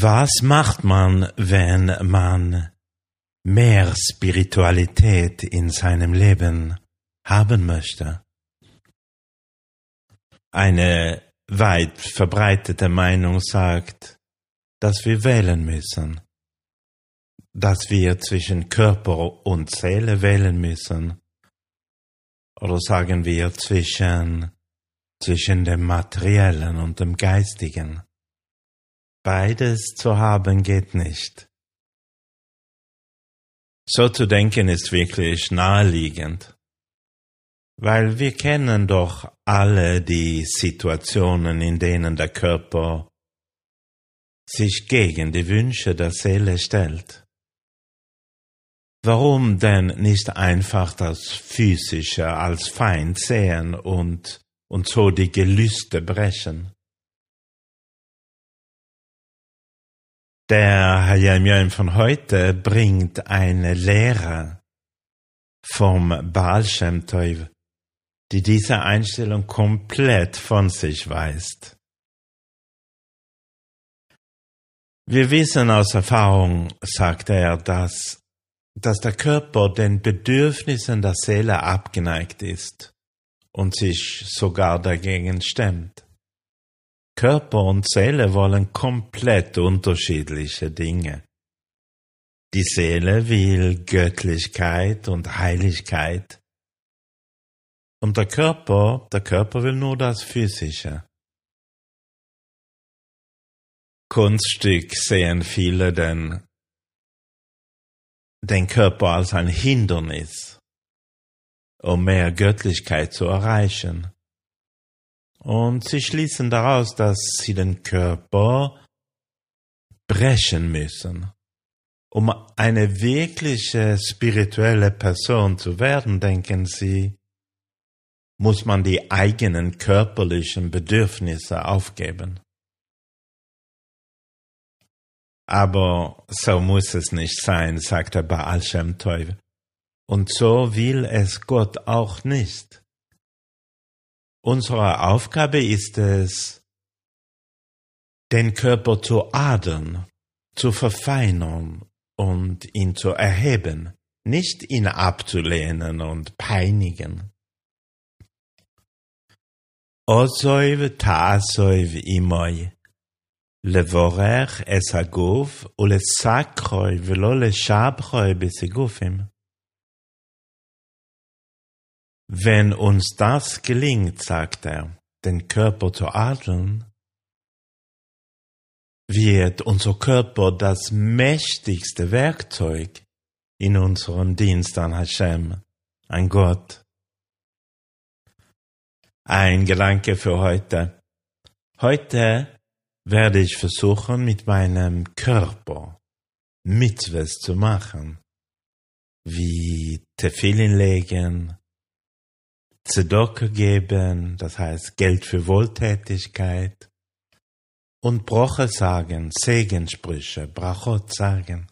Was macht man, wenn man mehr Spiritualität in seinem Leben haben möchte? Eine weit verbreitete Meinung sagt, dass wir wählen müssen, dass wir zwischen Körper und Seele wählen müssen, oder sagen wir zwischen, zwischen dem Materiellen und dem Geistigen. Beides zu haben geht nicht. So zu denken ist wirklich naheliegend, weil wir kennen doch alle die Situationen, in denen der Körper sich gegen die Wünsche der Seele stellt. Warum denn nicht einfach das Physische als Feind sehen und, und so die Gelüste brechen? Der Herr Jeremiah von heute bringt eine Lehre vom Baal Shem Tov, die diese Einstellung komplett von sich weist. Wir wissen aus Erfahrung, sagt er, dass, dass der Körper den Bedürfnissen der Seele abgeneigt ist und sich sogar dagegen stemmt. Körper und Seele wollen komplett unterschiedliche Dinge. Die Seele will Göttlichkeit und Heiligkeit. Und der Körper, der Körper will nur das Physische. Kunststück sehen viele den, den Körper als ein Hindernis, um mehr Göttlichkeit zu erreichen. Und sie schließen daraus, dass sie den Körper brechen müssen. Um eine wirkliche spirituelle Person zu werden, denken sie, muss man die eigenen körperlichen Bedürfnisse aufgeben. Aber so muss es nicht sein, sagt der Baal Shem Tov. Und so will es Gott auch nicht. Unsere Aufgabe ist es, den Körper zu adern, zu verfeinern und ihn zu erheben, nicht ihn abzulehnen und peinigen. Ozoiv ta'asoiv imoi, לברר es הגוף ולסקרוי ולא לשבחוי בסיגופים. Wenn uns das gelingt, sagt er, den Körper zu adeln, wird unser Körper das mächtigste Werkzeug in unserem Dienst an Hashem, an Gott. Ein Gedanke für heute. Heute werde ich versuchen, mit meinem Körper Mitzwes zu machen, wie Tefillin legen, Zedok geben, das heißt Geld für Wohltätigkeit, und Broche sagen, Segensprüche, Brachot sagen.